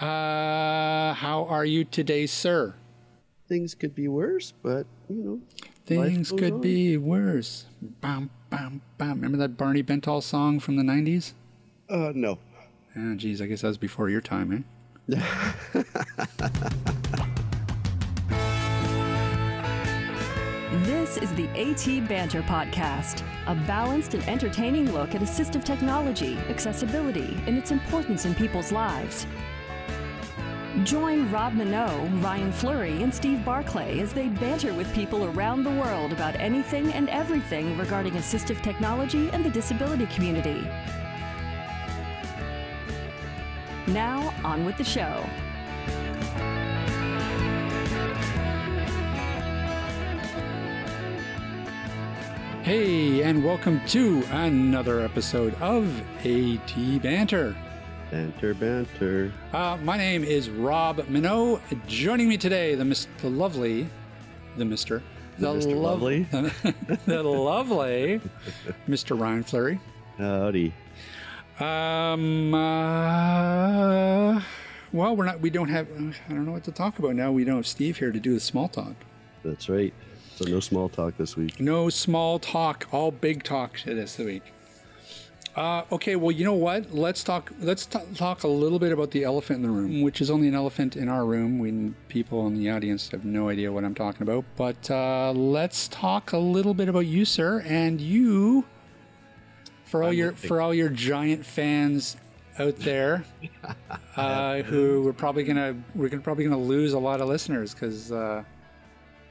Uh, how are you today, sir? Things could be worse, but you know, Things goes could on. be worse. Bam, bam, bam. Remember that Barney Bentall song from the 90s? uh, no. Oh, geez, I guess that was before your time, eh? This is the AT Banter Podcast, a balanced and entertaining look at assistive technology, accessibility, and its importance in people's lives. Join Rob Minot, Ryan Fleury, and Steve Barclay as they banter with people around the world about anything and everything regarding assistive technology and the disability community. Now, on with the show. Hey, and welcome to another episode of AT Banter. Banter, banter. Uh, my name is Rob Minot. Joining me today, the, mis- the lovely, the Mister, The Mr. lov- Lovely. the lovely Mr. Ryan Fleury. Howdy. Um. Uh, well, we're not. We don't have. I don't know what to talk about now. We don't have Steve here to do the small talk. That's right. So no small talk this week. No small talk. All big talk this week. Uh, okay. Well, you know what? Let's talk. Let's t- talk a little bit about the elephant in the room, which is only an elephant in our room. We people in the audience have no idea what I'm talking about. But uh, let's talk a little bit about you, sir, and you. For all I'm your for all your giant fans out there, uh, who we're probably gonna we're gonna, probably gonna lose a lot of listeners because uh,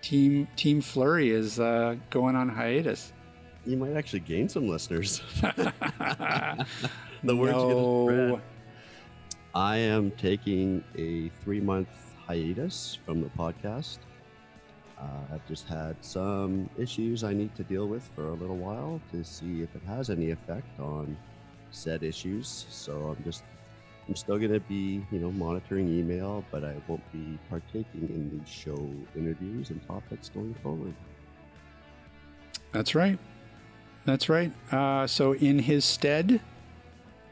Team Team Fleury is uh, going on hiatus. You might actually gain some listeners. the no, spread. I am taking a three month hiatus from the podcast. Uh, I've just had some issues I need to deal with for a little while to see if it has any effect on said issues. So I'm just, I'm still going to be, you know, monitoring email, but I won't be partaking in the show interviews and topics going forward. that's right, that's right. Uh, so in his stead,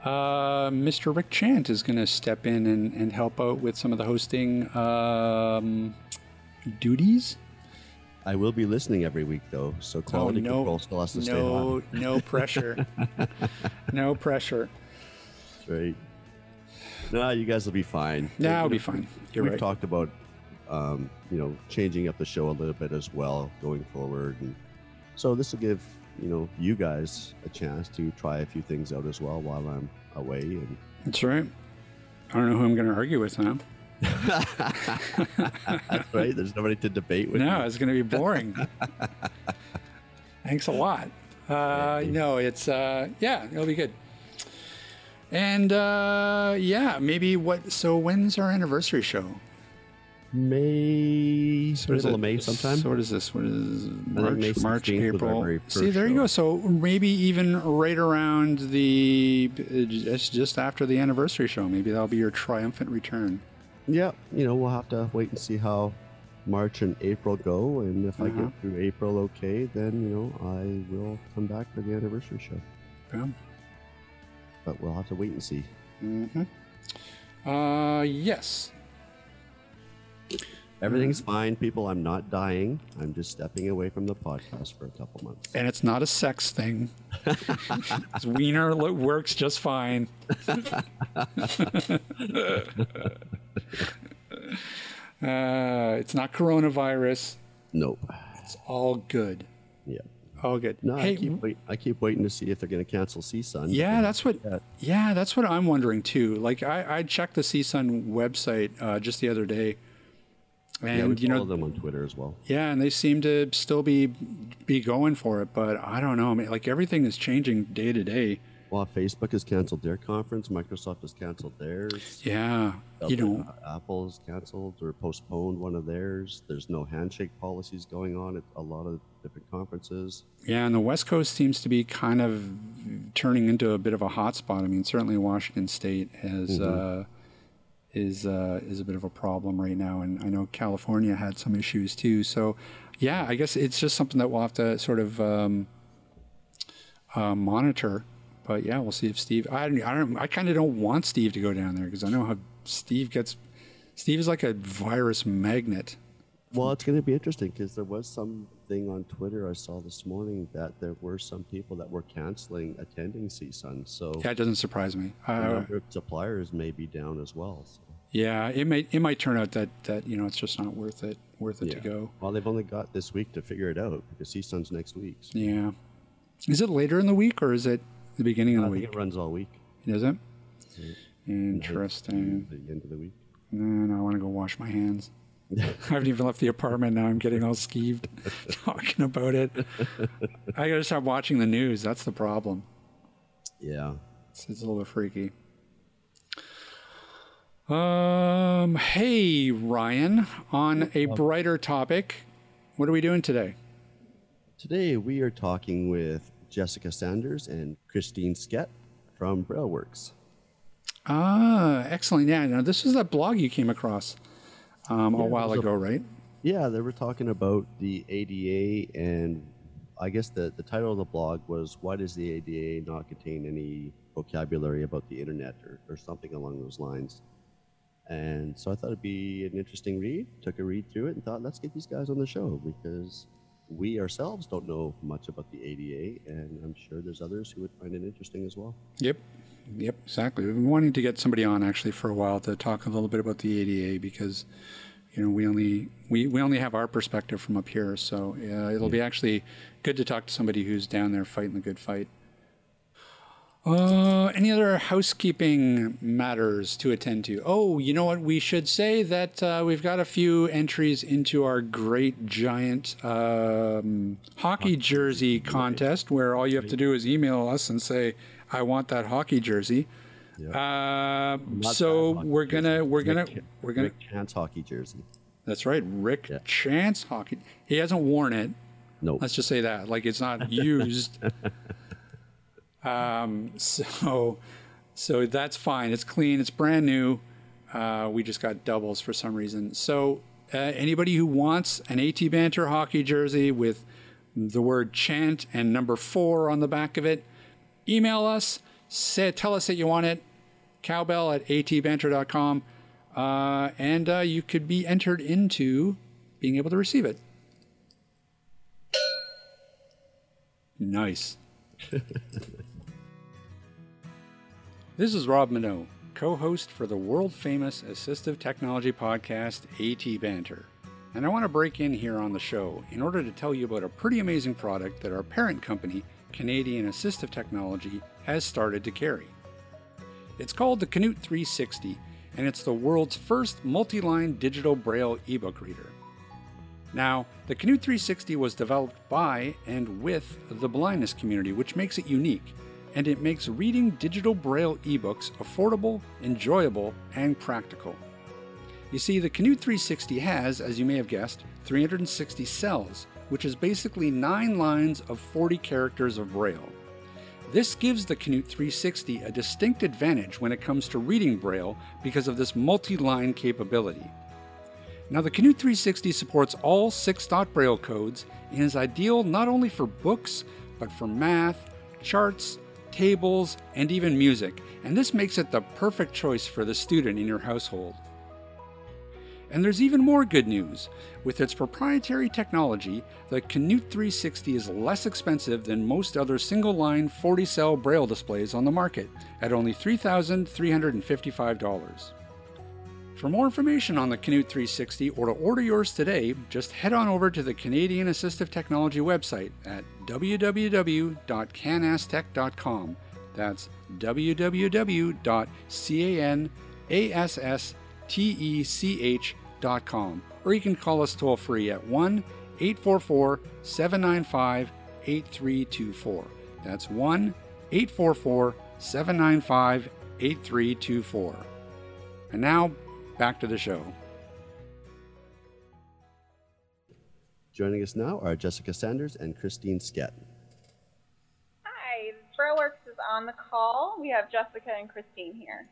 uh, Mr. Rick Chant is going to step in and, and help out with some of the hosting um, duties. I will be listening every week though, so quality Oh, no. control still has to stay No, on. no pressure. no pressure. That's right. No, you guys will be fine. No, I'll be fine. You're We've right. talked about, um, you know, changing up the show a little bit as well going forward, and so this will give you know you guys a chance to try a few things out as well while I'm away. And That's right. I don't know who I'm going to argue with now. that's right. There's nobody to debate with. No, you. it's going to be boring. Thanks a lot. Uh, no, it's uh, yeah, it'll be good. And uh, yeah, maybe what? So when's our anniversary show? May So what is middle it? of May sometime. So what is this? What is May March? March, 16th was our April. very See, there you go. So maybe even right around the just just after the anniversary show. Maybe that'll be your triumphant return. Yeah, you know, we'll have to wait and see how March and April go, and if I Uh-huh. get through April okay, then you know I will come back for the anniversary show. Yeah. But we'll have to wait and see. Mm-hmm. Uh, yes. Everything's fine, people. I'm not dying. I'm just stepping away from the podcast for a couple months. And it's not a sex thing. Wiener works just fine. uh, it's not coronavirus. Nope. It's all good. Yeah. All good. No, hey, I keep wait, I keep waiting to see if they're going to cancel CSUN. yeah, that's what. Yeah. Yeah, that's what I'm wondering too. Like I, I checked the CSUN website uh, just the other day, and yeah, we you follow know, them on Twitter as well. yeah, and they seem to still be be going for it. But I don't know. I mean, like everything is changing day to day. Well, Facebook has canceled their conference. Microsoft has canceled theirs. Yeah, you know, Apple's canceled or postponed one of theirs. There's no handshake policies going on at a lot of different conferences. Yeah, and the West Coast seems to be kind of turning into a bit of a hotspot. I mean, certainly Washington State has uh, is uh, is a bit of a problem right now, and I know California had some issues too. So, yeah, I guess it's just something that we'll have to sort of um, uh, monitor. but yeah, we'll see if Steve. I don't. I don't. I kind of don't want Steve to go down there because I know how Steve gets. Steve is like a virus magnet. Well, it's going to be interesting because there was something on Twitter I saw this morning that there were some people that were canceling attending CSUN. So Yeah, it doesn't surprise me. Uh, number of suppliers may be down as well. So. Yeah, it may it might turn out that that you know it's just not worth it worth it to go. Well, they've only got this week to figure it out because CSUN's next week. So Yeah. Is it later in the week or is it the beginning of I the think week? it runs all week. Is it? Interesting. The end of the week. No, no, I want to go wash my hands. I haven't even left the apartment. Now I'm getting all skeeved talking about it. I gotta stop watching the news. That's the problem. Yeah. It's, it's a little bit freaky. Um, hey Ryan, on a brighter topic, what are we doing today? Today we are talking with Jessica Sanders and Christine Skett from BrailleWorks. Ah, excellent. Yeah, now this is that blog you came across um, a Yeah, while was a- ago, right? Yeah, they were talking about the ADA, and I guess the, the title of the blog was Why Does the ADA Not Contain Any Vocabulary About the Internet or, or something along those lines. And so I thought it'd be an interesting read, took a read through it, and thought, let's get these guys on the show because we ourselves don't know much about the ADA, and I'm sure there's others who would find it interesting as well. Yep. Yep, exactly. We've been wanting to get somebody on actually for a while to talk a little bit about the ADA because, you know, we only we, we only have our perspective from up here. So uh, it'll be actually good to talk to somebody who's down there fighting the good fight. Uh, any other housekeeping matters to attend to? Oh, you know what? We should say that uh, we've got a few entries into our great giant um, hockey jersey contest, where all you have to do is email us and say, "I want that hockey jersey." Uh, Not so that hockey we're gonna we're gonna Rick- we're gonna. Rick Chant's hockey jersey. That's right, Rick Yeah. Chant's hockey. He hasn't worn it. No. Let's just say that, like it's not used. um, so, so that's fine. It's clean. It's brand new. Uh, we just got doubles for some reason. So, uh, anybody who wants an AT Banter hockey jersey with the word chant and number four on the back of it, email us. Say, tell us that you want it. Cowbell at atbanter.com. Uh, and uh, you could be entered into being able to receive it. Nice. this is Rob Minot, co host for the world famous assistive technology podcast AT Banter. And I want to break in here on the show in order to tell you about a pretty amazing product that our parent company, Canadian Assistive Technology, has started to carry. It's called the Canute 360, and it's the world's first multi line digital braille ebook reader. Now, the Canute 360 was developed by and with the blindness community, which makes it unique, and it makes reading digital braille ebooks affordable, enjoyable, and practical. You see, the Canute 360 has, as you may have guessed, 360 cells, which is basically 9 lines of 40 characters of braille. This gives the Canute 360 a distinct advantage when it comes to reading braille because of this multi line capability. Now, the Canute 360 supports all 6 dot braille codes and is ideal not only for books, but for math, charts, tables, and even music, and this makes it the perfect choice for the student in your household. And there's even more good news. With its proprietary technology, the Canute 360 is less expensive than most other single line 40 cell braille displays on the market at only $3,355. For more information on the Canute 360 or to order yours today, just head on over to the Canadian Assistive Technology website at www.canasstech.com. That's www.canasstech.com. Or you can call us toll free at 1 844 795 8324. That's 1 844 795 8324. And now, back to the show. Joining us now are Jessica Sanders and Christine Skett. Hi, BrailleWorks is on the call. We have Jessica and Christine here.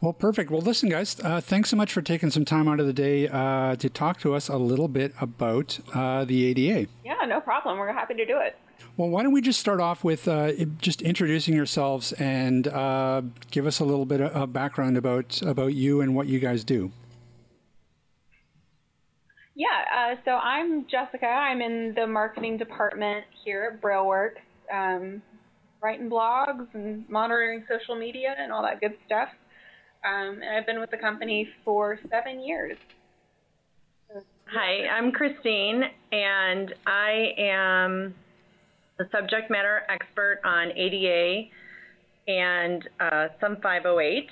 Well, perfect. Well, listen, guys, uh, thanks so much for taking some time out of the day uh, to talk to us a little bit about uh, the ADA. Yeah, no problem. We're happy to do it. Well, why don't we just start off with uh, just introducing yourselves and uh, give us a little bit of background about about you and what you guys do. Yeah, uh, so I'm Jessica. I'm in the marketing department here at BrailleWorks, um, writing blogs and monitoring social media and all that good stuff. Um, and I've been with the company for seven years. Hi, I'm Christine, and I am a subject matter expert on ADA and uh, some 508.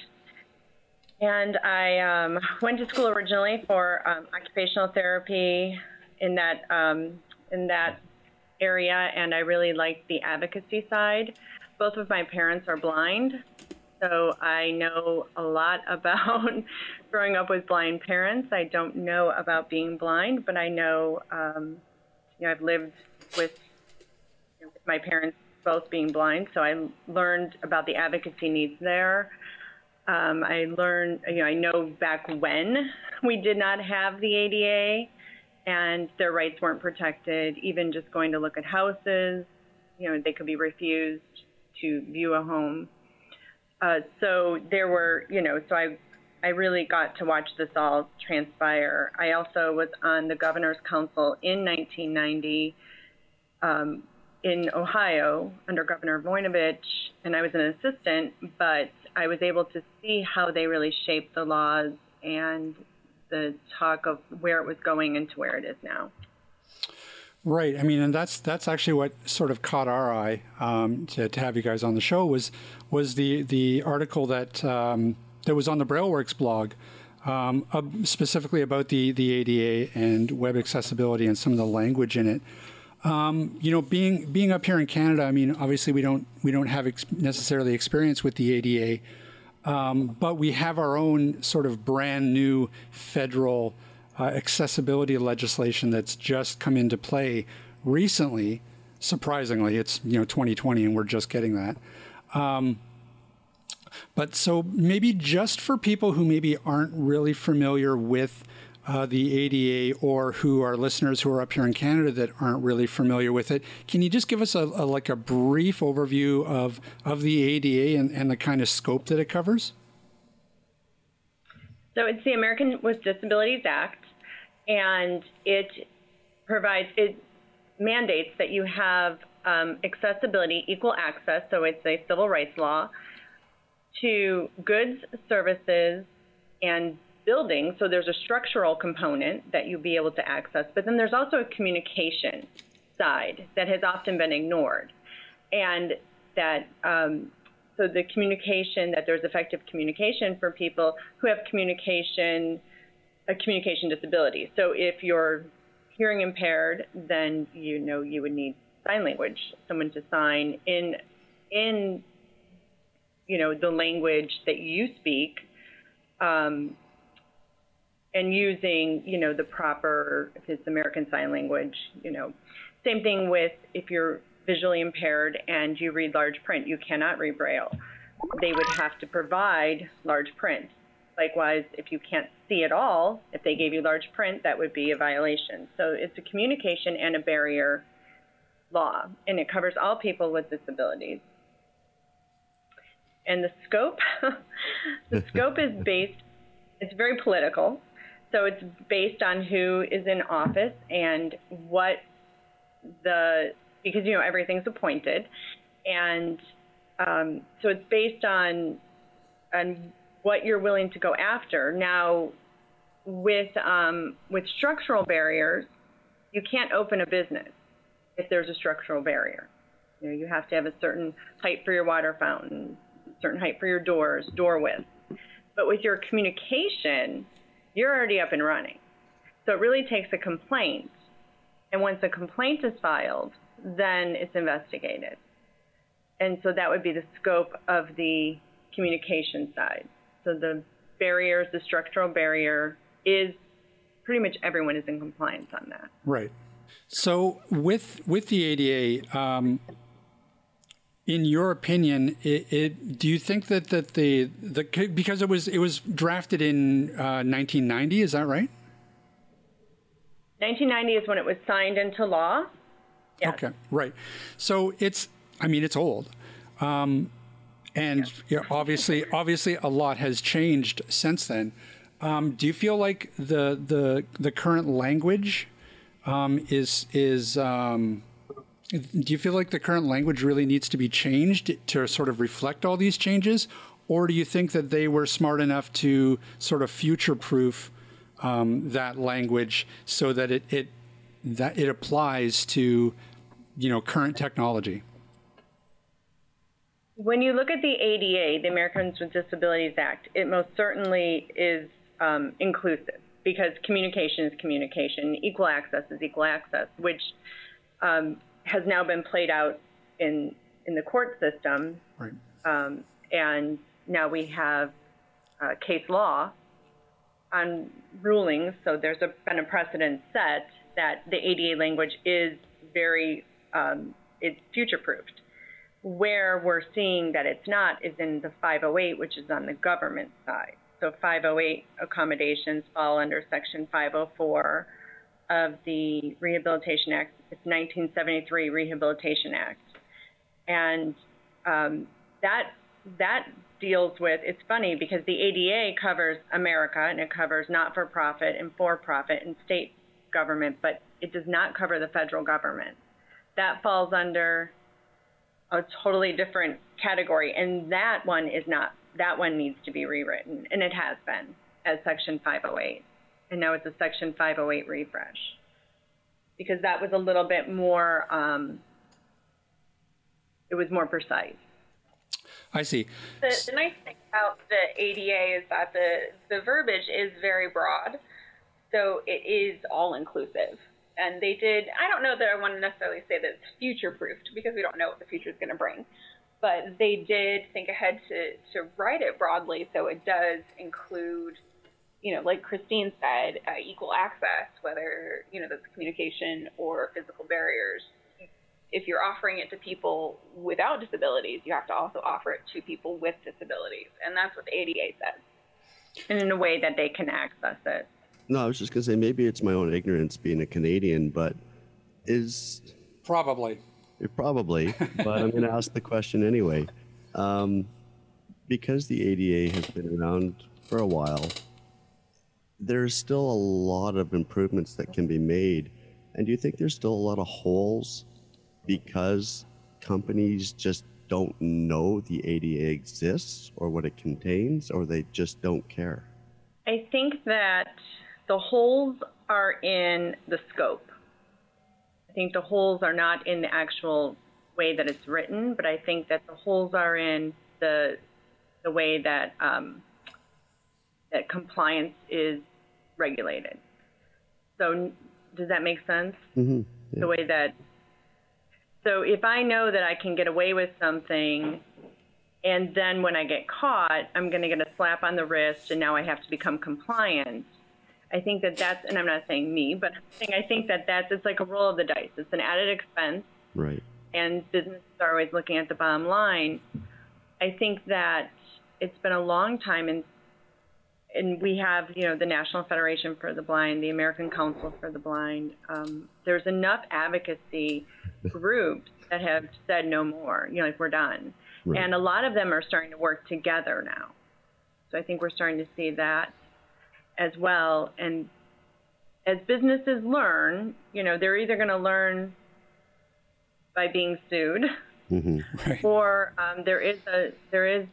And I um, went to school originally for um, occupational therapy in that um, in that area, and I really liked the advocacy side. Both of my parents are blind, so I know a lot about growing up with blind parents. I don't know about being blind, but I know, um, you know, I've lived with, my parents both being blind, so I learned about the advocacy needs there. Um, I learned, you know, I know back when we did not have the ADA and their rights weren't protected, even just going to look at houses, you know, they could be refused to view a home. Uh, so there were, you know, so I, I really got to watch this all transpire. I also was on the governor's council in 1990 um, in Ohio under Governor Voinovich, and I was an assistant, but I was able to see how they really shaped the laws and the talk of where it was going and to where it is now. Right. I mean, and that's that's actually what sort of caught our eye um, to, to have you guys on the show was was the the article that um, that was on the BrailleWorks blog, um, uh, specifically about the the ADA and web accessibility and some of the language in it. Um, you know, being being up here in Canada, I mean, obviously we don't we don't have ex- necessarily experience with the ADA, um, but we have our own sort of brand new federal uh, accessibility legislation that's just come into play recently. Surprisingly, it's you know 2020 and we're just getting that. Um, but so maybe just for people who maybe aren't really familiar with uh, the ADA or who are listeners who are up here in Canada that aren't really familiar with it, can you just give us a, a like a brief overview of of the ADA and, and the kind of scope that it covers? So it's the American with Disabilities Act, and it provides it mandates that you have um, accessibility, equal access. So it's a civil rights law to goods, services, and buildings. So there's a structural component that you'll be able to access, but then there's also a communication side that has often been ignored. And that, um, so the communication, that there's effective communication for people who have communication, a communication disability. So if you're hearing impaired, then you know you would need sign language, someone to sign in, in, you know, the language that you speak. Um, and using, you know, the proper, if it's American Sign Language, you know, same thing with if you're visually impaired and you read large print, you cannot read Braille. They would have to provide large print. Likewise, if you can't see at all, if they gave you large print, that would be a violation. So it's a communication and a barrier law, and it covers all people with disabilities. And the scope, the scope is based, it's very political. So it's based on who is in office and what the because you know everything's appointed, and um, so it's based on on what you're willing to go after. Now, with um, with structural barriers, you can't open a business if there's a structural barrier. You know, you have to have a certain height for your water fountain, certain height for your doors, door width. But with your communication, you're already up and running. So it really takes a complaint. And once a complaint is filed, then it's investigated. And so that would be the scope of the communication side. So the barriers, the structural barrier is pretty much everyone is in compliance on that. Right. So with with the ADA, um, in your opinion, it, it, do you think that, that the the because it was it was drafted in uh, 1990, is that right? 1990 is when it was signed into law, Yes. Okay, right. So it's, I mean, it's old, um, and yeah, obviously, obviously, a lot has changed since then. Um, do you feel like the the the current language um, is is um, do you feel like the current language really needs to be changed to sort of reflect all these changes, or do you think that they were smart enough to sort of future proof um, that language so that it, it that it applies to you know current technology? When you look at the ADA, the Americans with Disabilities Act, it most certainly is um, inclusive because communication is communication, equal access is equal access, which um, has now been played out in in the court system, right. um, and now we have uh, case law on rulings. So there's a, been a precedent set that the ADA language is very um, it's future proofed. Where we're seeing that it's not is in the 508, which is on the government side. So 508 accommodations fall under Section 504 of the Rehabilitation Act. It's 1973 Rehabilitation Act, and um, that that deals with. It's funny because the ADA covers America and it covers not-for-profit and for-profit and state government, but it does not cover the federal government. That falls under a totally different category, and that one is not. That one needs to be rewritten, and it has been as Section 508, and now it's a Section 508 refresh because that was a little bit more. Um, it was more precise. I see. The, the, nice thing about the ADA is that the, the verbiage is very broad, so it is all inclusive. And they did, I don't know that I want to necessarily say that it's future proofed because we don't know what the future is going to bring, but they did think ahead to, to write it broadly so it does include, you know, like Christine said, uh, equal access, whether, you know, that's communication or physical barriers if you're offering it to people without disabilities, you have to also offer it to people with disabilities. And that's what the ADA says. And in a way that they can access it. No, I was just going to say maybe it's my own ignorance being a Canadian, but is. Probably. Probably, but I'm going to ask the question anyway. Um, because the ADA has been around for a while, there's still a lot of improvements that can be made. And do you think there's still a lot of holes because companies just don't know the ADA exists or what it contains, or they just don't care? I think that the holes are in the scope. I think the holes are not in the actual way that it's written, but I think that the holes are in the the way that um, that compliance is regulated. So, does that make sense? Mm-hmm. Yeah. The way that so if I know that I can get away with something, and then when I get caught, I'm going to get a slap on the wrist, and now I have to become compliant. I think that that's, and I'm not saying me, but I think that that's, it's like a roll of the dice. It's an added expense. Right. And businesses are always looking at the bottom line. I think that it's been a long time, and and we have, you know, the National Federation for the Blind, the American Council for the Blind. Um, there's enough advocacy groups that have said no more. You know, like we're done. Right. And a lot of them are starting to work together now. So I think we're starting to see that as well. And as businesses learn, you know, they're either going to learn by being sued, mm-hmm. right. or um, there is a there is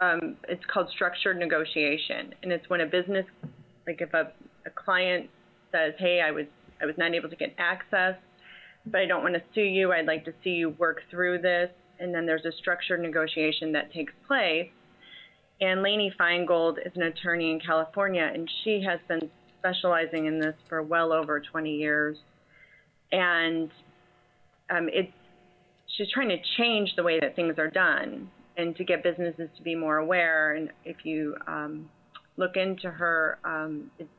um, it's called structured negotiation, and it's when a business, like if a, a client says, "Hey, I was I was not able to get access but I don't want to sue you. I'd like to see you work through this. And then there's a structured negotiation that takes place. And Lainey Feingold is an attorney in California, and she has been specializing in this for well over 20 years. And um, it's she's trying to change the way that things are done and to get businesses to be more aware. And if you um, look into her, um, it's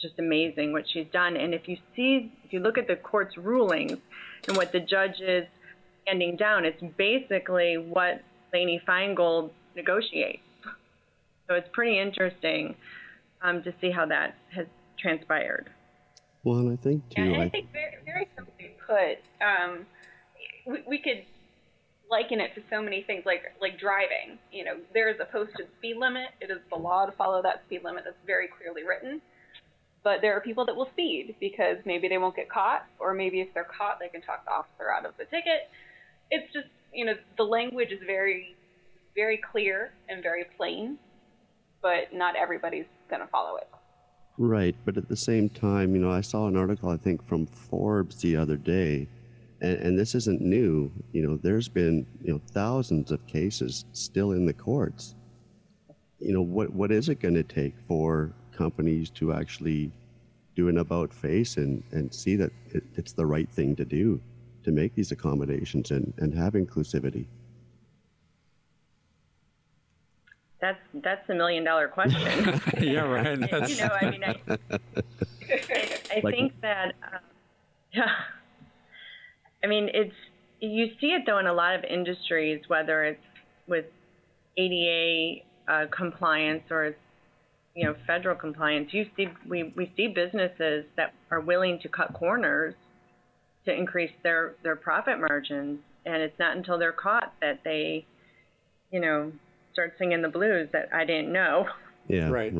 just amazing what she's done. And if you see, if you look at the court's rulings and what the judge is handing down, it's basically what Lainey Feingold negotiates. So it's pretty interesting um, to see how that has transpired. Well, and I think too. Yeah, I think very, very simply put. Um, we, we could liken it to so many things, like like driving. You know, there is a posted speed limit. It is the law to follow that speed limit. That's very clearly written. But there are people that will speed because maybe they won't get caught, or maybe if they're caught, they can talk the officer out of the ticket. It's just, you know, the language is very, very clear and very plain, but not everybody's going to follow it. Right, but at the same time, you know, I saw an article I think from Forbes the other day, and, and this isn't new. You know, there's been you know thousands of cases still in the courts. You know, what what is it going to take for companies to actually do an about face and, and see that it, it's the right thing to do to make these accommodations and, and have inclusivity? That's that's the million dollar question. yeah, right. you know, I mean, I, I, like, think that, uh, yeah. I mean, it's you see it though in a lot of industries, whether it's with ADA uh, compliance or it's you know federal compliance. You see, we we see businesses that are willing to cut corners to increase their their profit margins, and it's not until they're caught that they, you know, start singing the blues that I didn't know. Yeah. Right.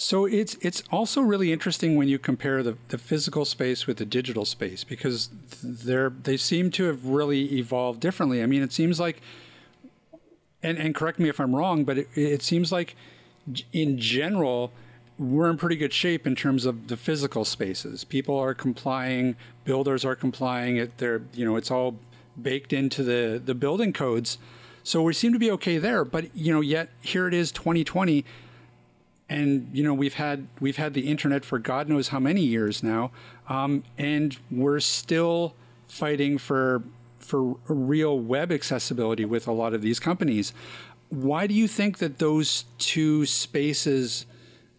So it's it's also really interesting when you compare the, the physical space with the digital space because they're they seem to have really evolved differently. I mean, it seems like, and and correct me if I'm wrong, but it, it seems like in general we're in pretty good shape in terms of the physical spaces. People are complying, builders are complying. It they're you know it's all baked into the the building codes. So we seem to be okay there, but you know, yet here it is 2020 and you know we've had we've had the internet for God knows how many years now, um, and we're still fighting for for real web accessibility with a lot of these companies. Why do you think that those two spaces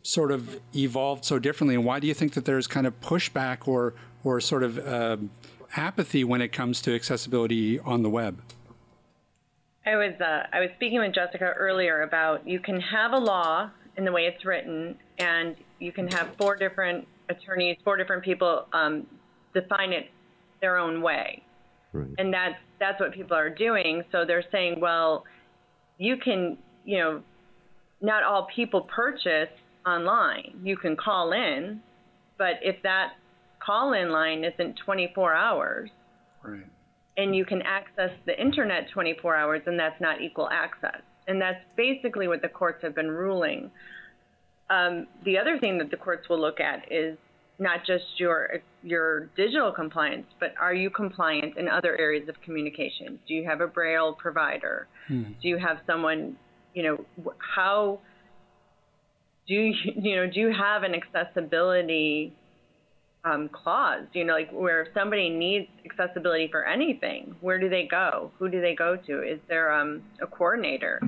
sort of evolved so differently, and why do you think that there's kind of pushback or or sort of uh, apathy when it comes to accessibility on the web? I was uh, I was speaking with Jessica earlier about you can have a law in the way it's written, and you can have four different attorneys, four different people um, define it their own way, right. and that's that's what people are doing. So they're saying, well, you can, you know, not all people purchase online. You can call in, but if that call in line isn't 24 hours, right and you can access the internet 24 hours, and that's not equal access. And that's basically what the courts have been ruling. Um, the other thing that the courts will look at is not just your your digital compliance, but are you compliant in other areas of communication? Do you have a braille provider? Hmm. Do you have someone, you know, how do you, you know, do you have an accessibility um, clause, you know, like where if somebody needs accessibility for anything, where do they go? Who do they go to? Is there um, a coordinator?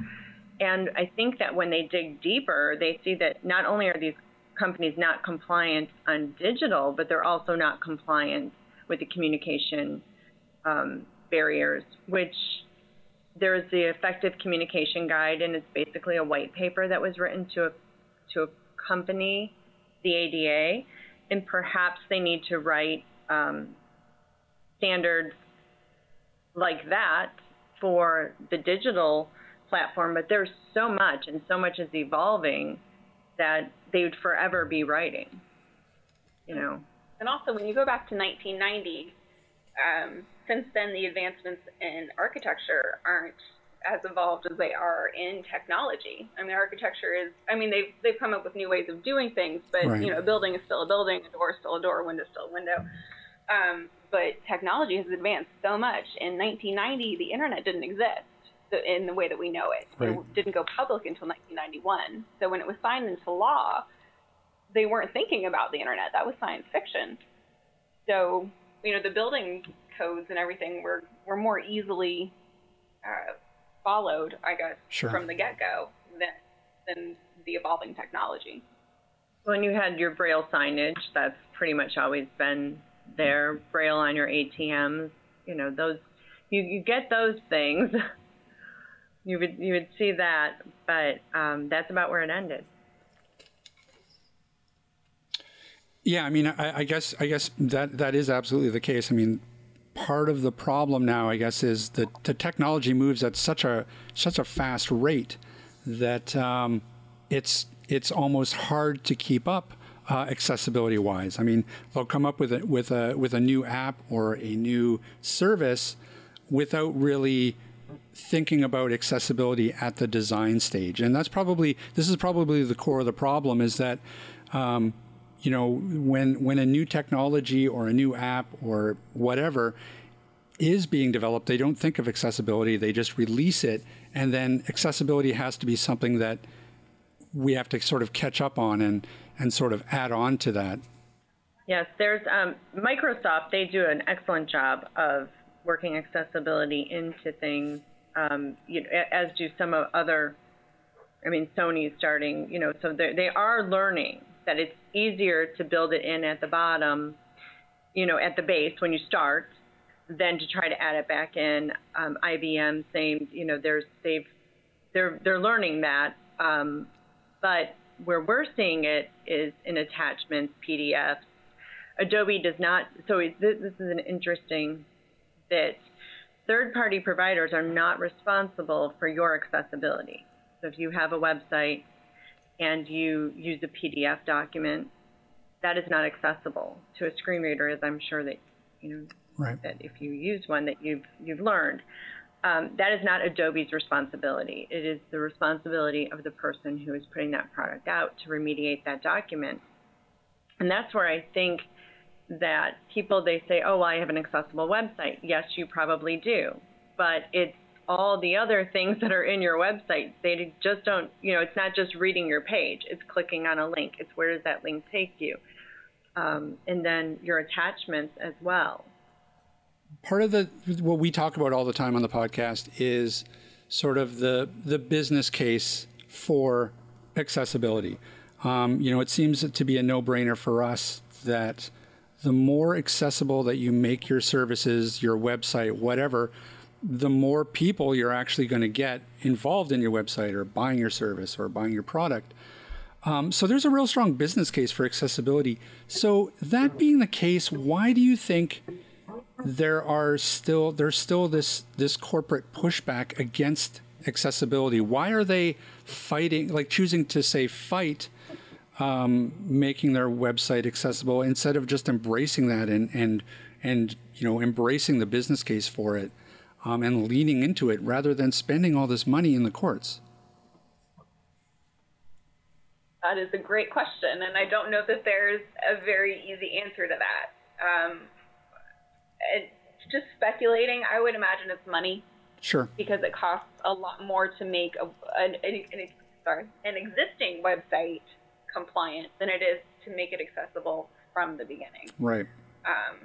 And I think that when they dig deeper, they see that not only are these companies not compliant on digital, but they're also not compliant with the communication um, barriers, which there's the effective communication guide, and it's basically a white paper that was written to a to accompany the ADA and perhaps they need to write um, standards like that for the digital platform. But there's so much, and so much is evolving that they would forever be writing. You know. And also, when you go back to 1990, um, since then the advancements in architecture aren't as evolved as they are in technology. I mean, architecture is. I mean, they've they've come up with new ways of doing things, but right. you know, a building is still a building, a door is still a door, a window is still a window. Um, but technology has advanced so much. In 1990, the internet didn't exist in the way that we know it. Right. It didn't go public until 1991. So when it was signed into law, they weren't thinking about the internet. That was science fiction. So you know, the building codes and everything were were more easily uh, followed, I guess, sure. from the get go than, than the evolving technology. When you had your Braille signage, that's pretty much always been there. Braille on your ATMs, you know, those, you, you get those things. you would, you would see that, but um, that's about where it ended. Yeah, I mean, I, I, guess I guess that that is absolutely the case. I mean, part of the problem now, I guess, is that the technology moves at such a such a fast rate that um, it's it's almost hard to keep up uh, accessibility wise. I mean, they'll come up with a with a with a new app or a new service without really thinking about accessibility at the design stage, and that's probably this is probably the core of the problem is that. Um, you know, when when a new technology or a new app or whatever is being developed, they don't think of accessibility. They just release it, and then accessibility has to be something that we have to sort of catch up on and and sort of add on to that. Yes, there's um, Microsoft. They do an excellent job of working accessibility into things, um, you know, as do some of other. I mean, Sony's starting, you know, so they are learning that it's easier to build it in at the bottom, you know, at the base when you start, than to try to add it back in. Um, IBM, same, you know, they've they're they're learning that, um, but where we're seeing it is in attachments, PDFs. Adobe does not. So this, this is an interesting bit. Third-party providers are not responsible for your accessibility. So if you have a website and you use a PDF document, that is not accessible to a screen reader, as I'm sure that you know right. that if you use one that you've you've learned. Um, that is not Adobe's responsibility. It is the responsibility of the person who is putting that product out to remediate that document. And that's where I think that people they say, "Oh, well, I have an accessible website." Yes, you probably do, but it's all the other things that are in your website. They just don't, you know, it's not just reading your page, it's clicking on a link. It's where does that link take you? Um, and then your attachments as well. Part of the what we talk about all the time on the podcast is sort of the the business case for accessibility. Um, you know, it seems to be a no-brainer for us that the more accessible that you make your services, your website, whatever, the more people you're actually going to get involved in your website or buying your service or buying your product. Um, so there's a real strong business case for accessibility. So that being the case, why do you think there are still there's still this this corporate pushback against accessibility? Why are they fighting, like choosing to say fight, um, making their website accessible instead of just embracing that and and and you know embracing the business case for it? Um, and leaning into it rather than spending all this money in the courts? That is a great question, and I don't know that there's a very easy answer to that. Um, it's just speculating. I would imagine it's money. Sure. Because it costs a lot more to make a, an, an, an, sorry, an existing website compliant than it is to make it accessible from the beginning. Right. Um,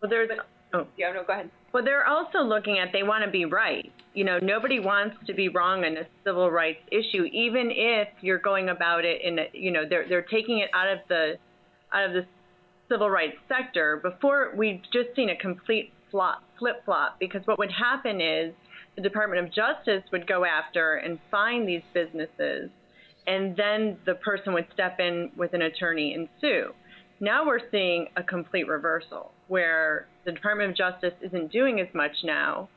well, there's a. Oh, yeah, no, go ahead. Well, they're also looking at they want to be right. You know, nobody wants to be wrong in a civil rights issue, even if you're going about it in a, you know, they're they're taking it out of the out of the civil rights sector. Before we've just seen a complete flop, flip flop because what would happen is the Department of Justice would go after and find these businesses, and then the person would step in with an attorney and sue. Now we're seeing a complete reversal where the Department of Justice isn't doing as much now.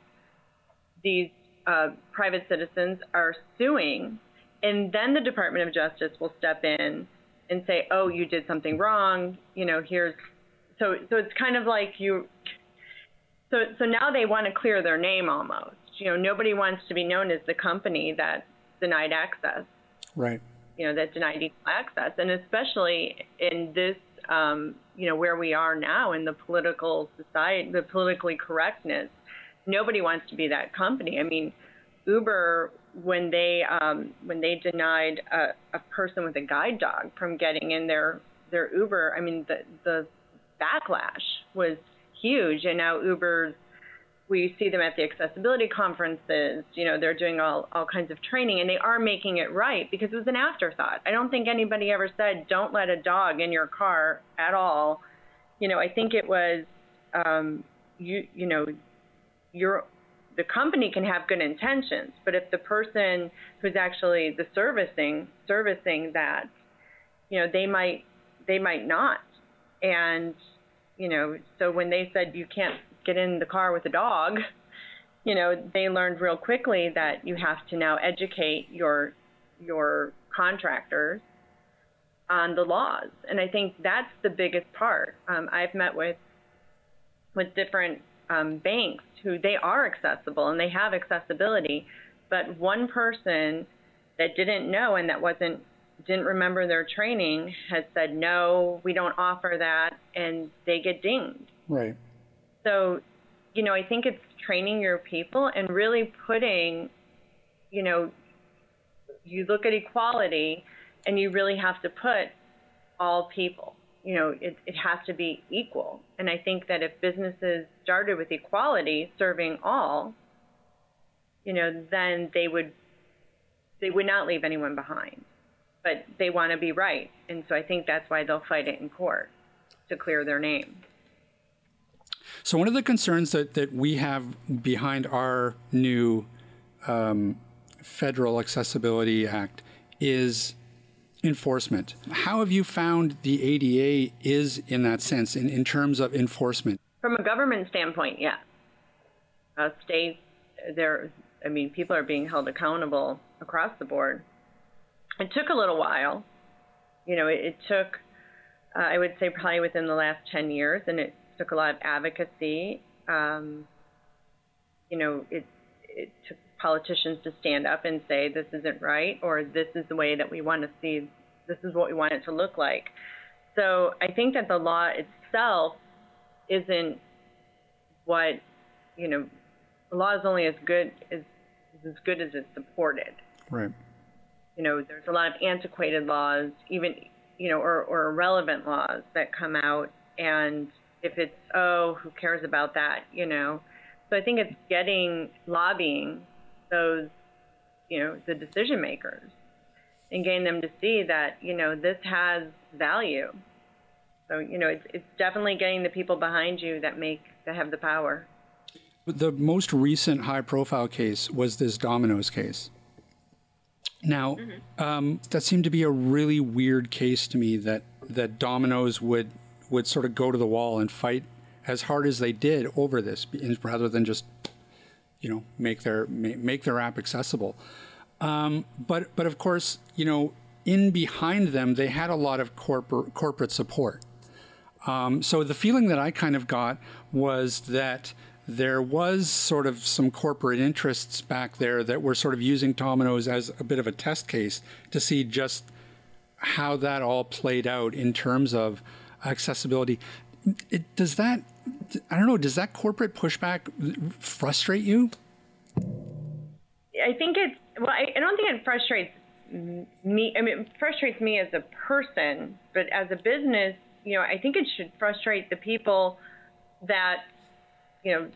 These uh, private citizens are suing, and then the Department of Justice will step in and say, "Oh, you did something wrong. You know, here's." So, so it's kind of like you. So, so now they want to clear their name almost. You know, nobody wants to be known as the company that denied access. Right. You know, that denied equal access, and especially in this um, you know, where we are now in the political society, the politically correctness. Nobody wants to be that company. I mean, Uber, when they um, when they denied a, a person with a guide dog from getting in their their Uber, I mean, the the backlash was huge, and now Uber's we see them at the accessibility conferences. You know, they're doing all, all kinds of training and they are making it right because it was an afterthought. I don't think anybody ever said, don't let a dog in your car at all. You know, I think it was, um, you, you know, your, the company can have good intentions, but if the person who's actually the servicing, servicing that, you know, they might they might not. And, you know, so when they said you can't get in the car with a dog, you know, they learned real quickly that you have to now educate your your contractors on the laws. And I think that's the biggest part. Um, I've met with with different um, banks who they are accessible and they have accessibility, but one person that didn't know and that wasn't didn't remember their training has said no, we don't offer that, and they get dinged. Right. So, you know, I think it's training your people and really putting, you know, you look at equality and you really have to put all people. You know, it, it has to be equal. And I think that if businesses started with equality, serving all, you know, then they would they would not leave anyone behind. But they want to be right. And so I think that's why they'll fight it in court to clear their name. So one of the concerns that, that we have behind our new um, Federal Accessibility Act is enforcement. How have you found the ADA is in that sense, in, in terms of enforcement? From a government standpoint, yeah. Uh, states, there, I mean, people are being held accountable across the board. It took a little while. You know, it, it took, uh, I would say, probably within the last 10 years, and it took a lot of advocacy. Um, you know, it, it took politicians to stand up and say this isn't right or this is the way that we want to see this is what we want it to look like. So I think that the law itself isn't what you know the law is only as good as as good as it's supported. Right. You know, there's a lot of antiquated laws, even you know, or, or irrelevant laws that come out and if it's oh, who cares about that, you know. So I think it's getting lobbying those, you know, the decision makers and getting them to see that, you know, this has value. So, you know, it's, it's definitely getting the people behind you that make, that have the power. The most recent high profile case was this Domino's case. Now, mm-hmm. um, that seemed to be a really weird case to me that, that Domino's would, would sort of go to the wall and fight as hard as they did over this rather than just you know make their make their app accessible. Um, but but of course, you know, in behind them, they had a lot of corporate corporate support. Um, so the feeling that I kind of got was that there was sort of some corporate interests back there that were sort of using Domino's as a bit of a test case to see just how that all played out in terms of accessibility. It, does that I don't know. Does that corporate pushback frustrate you? I think it's well. I, I don't think it frustrates me. I mean, it frustrates me as a person, but as a business, you know, I think it should frustrate the people that, you know,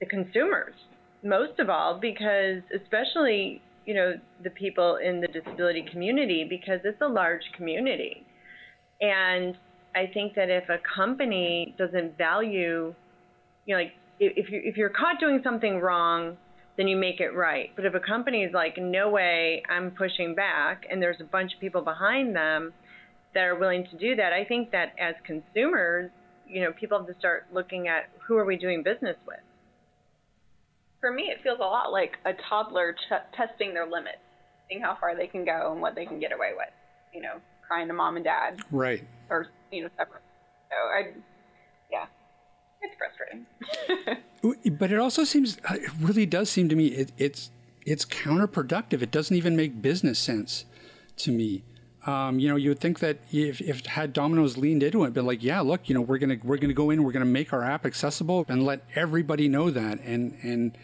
the consumers most of all, because especially you know the people in the disability community, because it's a large community, and I think that if a company doesn't value, you know, like if you if you're caught doing something wrong, then you make it right. But if a company is like, no way, I'm pushing back, and there's a bunch of people behind them that are willing to do that, I think that as consumers, you know, people have to start looking at who are we doing business with. For me, it feels a lot like a toddler testing their limits, seeing how far they can go and what they can get away with. You know, crying to mom and dad. Right. Or you know, separate. So I, yeah, it's frustrating. but it also seems, uh, it really does seem to me, it, it's it's counterproductive. It doesn't even make business sense to me. Um, you know, you would think that if, if had Domino's leaned into it, been like, yeah, look, you know, we're gonna we're gonna go in, we're gonna make our app accessible and let everybody know that, and and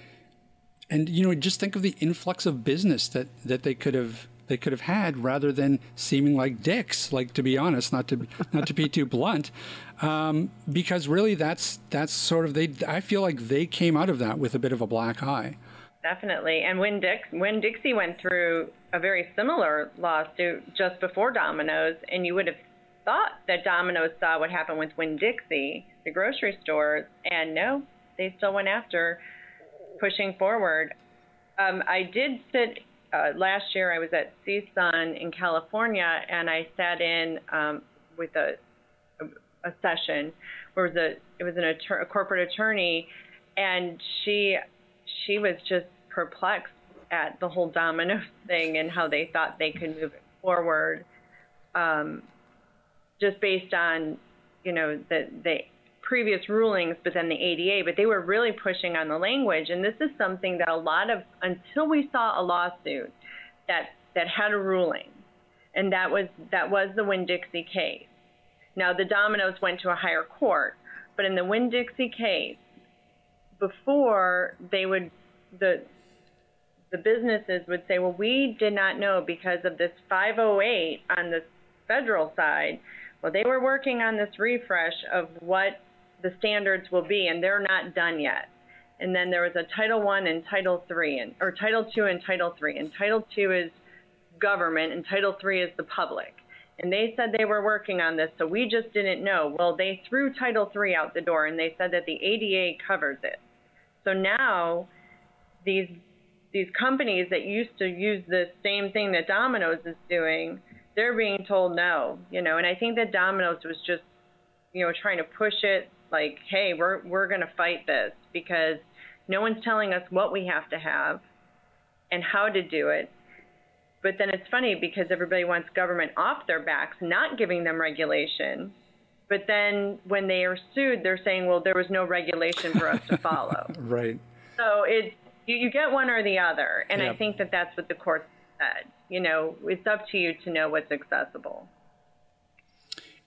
and you know, just think of the influx of business that that they could have they could have had rather than seeming like dicks like to be honest not to not to be too blunt. Um, because really that's that's sort of they i feel like they came out of that with a bit of a black eye. Definitely. And when Dix, Winn-Dixie went through a very similar lawsuit just before domino's and you would have thought that domino's saw what happened with winn dixie the grocery stores and no they still went after pushing forward. Um, I did sit uh, last year I was at CSUN in California and I sat in um, with a, a, session where it was a it was an attor- a corporate attorney, and she she was just perplexed at the whole domino thing and how they thought they could move it forward, um, just based on you know the the previous rulings, but then the ADA, but they were really pushing on the language. And this is something that a lot of, until we saw a lawsuit that, that had a ruling, and that was, that was the Winn-Dixie case. Now, the Domino's went to a higher court, but in the Winn-Dixie case, before they would, the, the businesses would say, well, we did not know because of this 508 on the federal side. Well, they were working on this refresh of what the standards will be, and they're not done yet. And then there was a Title One and Title Three, and or Title Two and Title Three. And Title Two is government, and Title Three is the public. And they said they were working on this, so we just didn't know. Well, they threw Title Three out the door, and they said that the ADA covers it. So now, these these companies that used to use the same thing that Domino's is doing, they're being told no. You know, and I think that Domino's was just, you know, trying to push it like, hey, we're we're going to fight this because no one's telling us what we have to have and how to do it. But then it's funny because everybody wants government off their backs, not giving them regulation. But then when they are sued, they're saying, well, there was no regulation for us to follow. right. So it's you, you get one or the other, and Yep. I think that that's what the court said. You know, it's up to you to know what's accessible.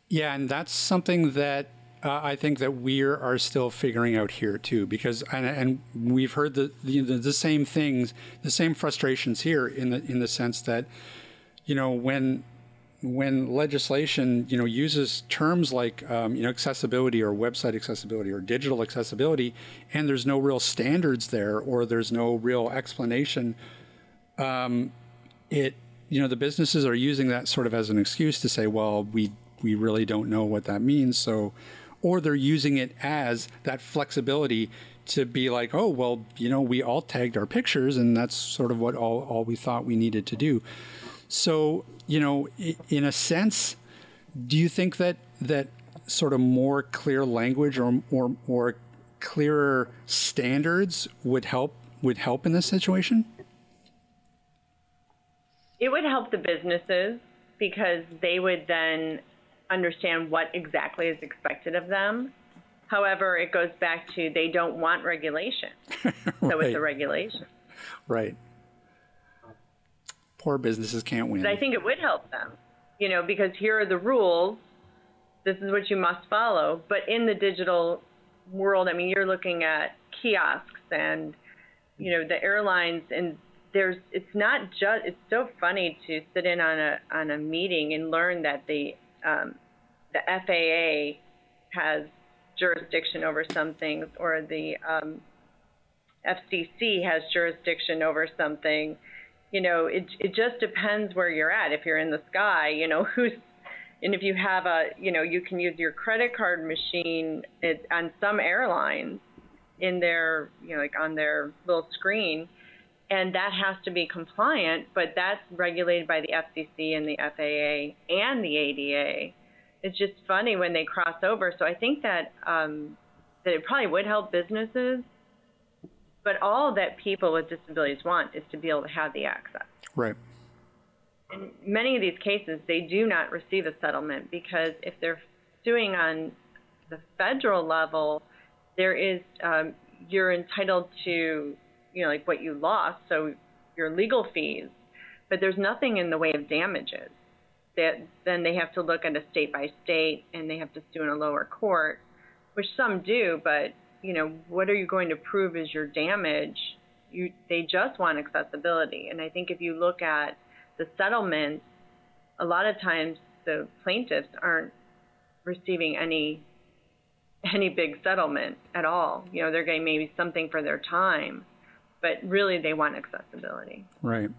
Yeah, and that's something that uh, I think that we are still figuring out here too, because and, and we've heard the, the the same things, the same frustrations here in the in the sense that, you know, when when legislation you know uses terms like um, you know accessibility or website accessibility or digital accessibility, and there's no real standards there or there's no real explanation it you know the businesses are using that sort of as an excuse to say well we we really don't know what that means. So or they're using it as that flexibility to be like oh well you know we all tagged our pictures and that's sort of what all, all we thought we needed to do. So you know in a sense do you think that that sort of more clear language or or, or clearer standards would help would help in this situation? It would help the businesses because they would then understand what exactly is expected of them. However, it goes back to they don't want regulation. So it's a regulation. Right. Poor businesses can't win. But I think it would help them, you know, because here are the rules. This is what you must follow. But in the digital world, I mean, you're looking at kiosks and, you know, the airlines, and there's, it's not just, it's so funny to sit in on a on a meeting and learn that the um, the FAA has jurisdiction over some things, or the um, FCC has jurisdiction over something you know, it it just depends where you're at. If you're in the sky, you know, who's and if you have a, you know, you can use your credit card machine it, on some airlines in their, you know, like on their little screen, and that has to be compliant, but that's regulated by the FCC and the FAA and the ADA. It's just funny when they cross over. So I think that um, that it probably would help businesses but all that people with disabilities want is to be able to have the access. right. In many of these cases, they do not receive a settlement because if they're suing on the federal level, there is um, you're entitled to you know like what you lost, so your legal fees, but there's nothing in the way of damages. That then they have to look at a state by state, and they have to sue in a lower court, which some do, but you know, what are you going to prove is your damage? You, they just want accessibility. And I think if you look at the settlements, a lot of times the plaintiffs aren't receiving any any big settlement at all. You know, they're getting maybe something for their time, but really they want accessibility. Right.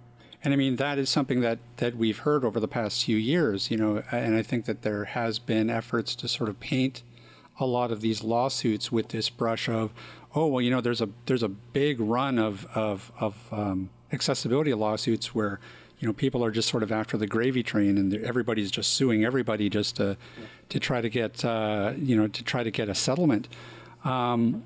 And I mean, that is something that, that we've heard over the past few years, you know, and I think that there has been efforts to sort of paint a lot of these lawsuits with this brush of, oh, well, you know, there's a there's a big run of of, of um, accessibility lawsuits where, you know people are just sort of after the gravy train and everybody's just suing everybody just to to try to get uh, you know to try to get a settlement. Um,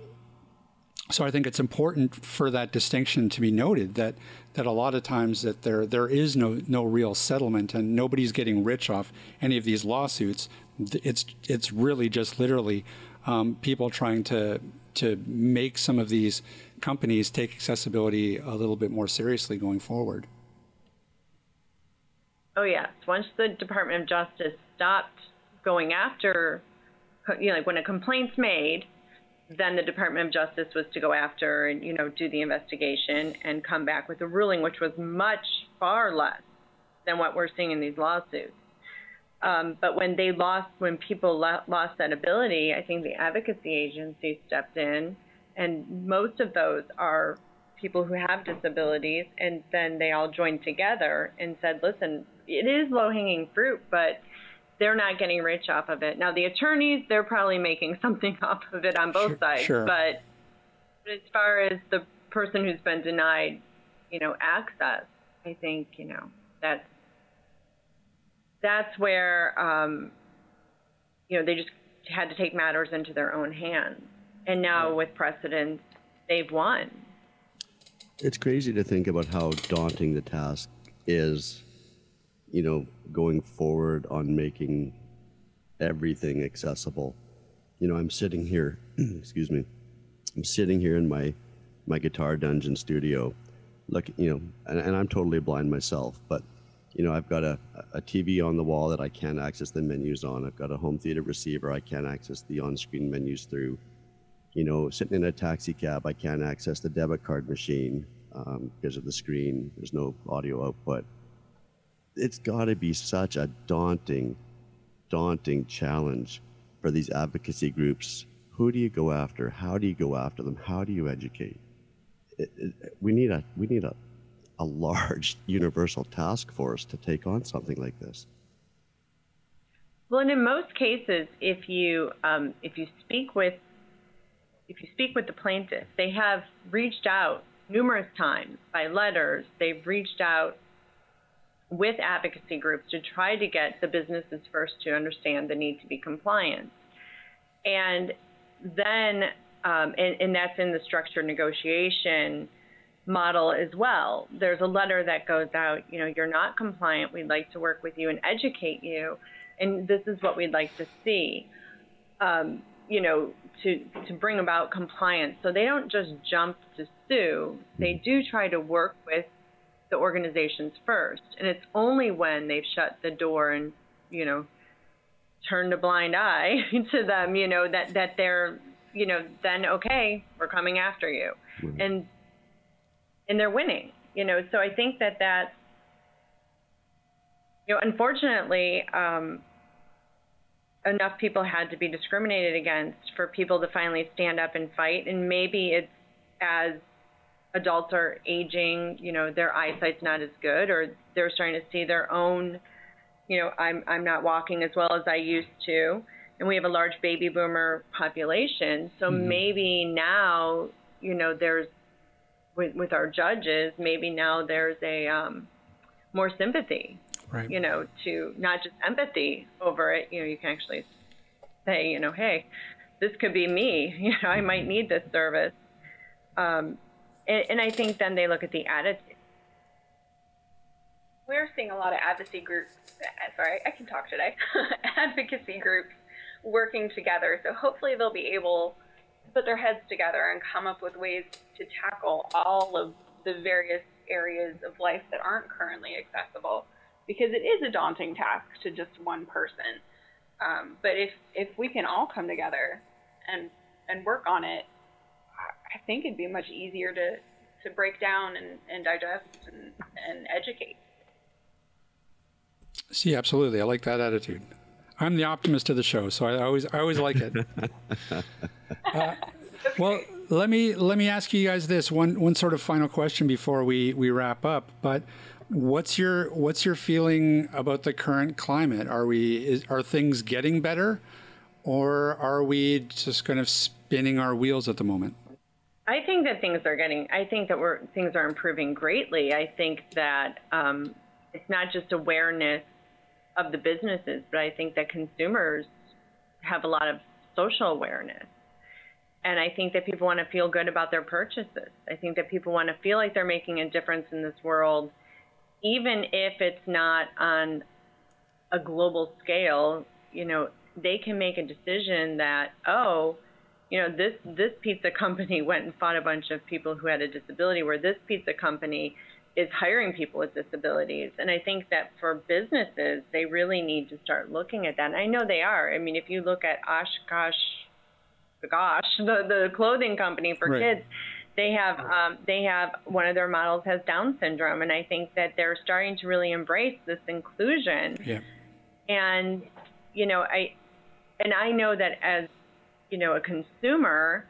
so I think it's important for that distinction to be noted that that a lot of times that there there is no no real settlement and nobody's getting rich off any of these lawsuits. It's it's really just literally um, people trying to to make some of these companies take accessibility a little bit more seriously going forward. Oh yes, once the Department of Justice stopped going after, you know, like when a complaint's made then the Department of Justice was to go after and you know do the investigation and come back with a ruling, which was much far less than what we're seeing in these lawsuits. Um, but when they lost, when people lo- lost that ability, I think the advocacy agency stepped in, and most of those are people who have disabilities, and then they all joined together and said, "Listen, it is low-hanging fruit, but." They're not getting rich off of it. Now the attorneys, they're probably making something off of it on both sure, sides. Sure. But, but as far as the person who's been denied, you know, access, I think you know that's that's where um, you know they just had to take matters into their own hands, and now with precedents, they've won. It's crazy to think about how daunting the task is you know, going forward on making everything accessible. You know, I'm sitting here, excuse me, I'm sitting here in my my guitar dungeon studio, look, you know, and, and I'm totally blind myself, but you know, I've got a, a TV on the wall that I can't access the menus on. I've got a home theater receiver I can't access the on-screen menus through. You know, sitting in a taxi cab, I can't access the debit card machine um, because of the screen. There's no audio output it's got to be such a daunting, daunting challenge for these advocacy groups. Who do you go after? How do you go after them? How do you educate? It, it, we need a we need a, a large universal task force to take on something like this. Well, and in most cases, if you um, if you speak with if you speak with the plaintiff, they have reached out numerous times by letters. They've reached out with advocacy groups to try to get the businesses first to understand the need to be compliant. And then, um, and, and that's in the structured negotiation model as well. There's a letter that goes out, you know, you're not compliant, we'd like to work with you and educate you, and this is what we'd like to see. Um, you know, to to bring about compliance. So they don't just jump to sue. They do try to work with the organizations first. And it's only when they've shut the door and, you know, turned a blind eye to them, you know, that, that they're, you know, then okay, we're coming after you. Mm-hmm. And and they're winning, you know. So I think that that you know, unfortunately, um, enough people had to be discriminated against for people to finally stand up and fight. And maybe it's as adults are aging, you know, their eyesight's not as good, or they're starting to see their own, you know, I'm I'm not walking as well as I used to, and we have a large baby boomer population, so mm-hmm. maybe now, you know, there's with with our judges, maybe now there's a um, more sympathy, right. you know, to not just empathy over it. You know, you can actually say, you know, hey, this could be me. You know, I might need this service. Um, and, I think then they look at the attitude. We're seeing a lot of advocacy groups. Sorry, I can talk today. advocacy groups working together. So hopefully they'll be able to put their heads together and come up with ways to tackle all of the various areas of life that aren't currently accessible because it is a daunting task to just one person. Um, but if if we can all come together and and work on it, I think it'd be much easier to, to break down and, and digest and, and educate. See, absolutely. I like that attitude. I'm the optimist of the show, so I always I always like it. uh, well, let me let me ask you guys this one one sort of final question before we we wrap up. But what's your what's your feeling about the current climate? Are we is, are things getting better, or are we just kind of spinning our wheels at the moment? I think that things are getting. I think that we're things are improving greatly. I think that um, it's not just awareness of the businesses, but I think that consumers have a lot of social awareness. And I think that people want to feel good about their purchases. I think that people want to feel like they're making a difference in this world, even if it's not on a global scale. You know, they can make a decision that, oh, you know, this this pizza company went and fought a bunch of people who had a disability, where this pizza company is hiring people with disabilities. And I think that for businesses, they really need to start looking at that. And I know they are. I mean, if you look at OshKosh B'gosh, the the clothing company for right. kids, they have um, they have one of their models has Down syndrome, and I think that they're starting to really embrace this inclusion. Yeah. And you know, I and I know that as you know a consumer.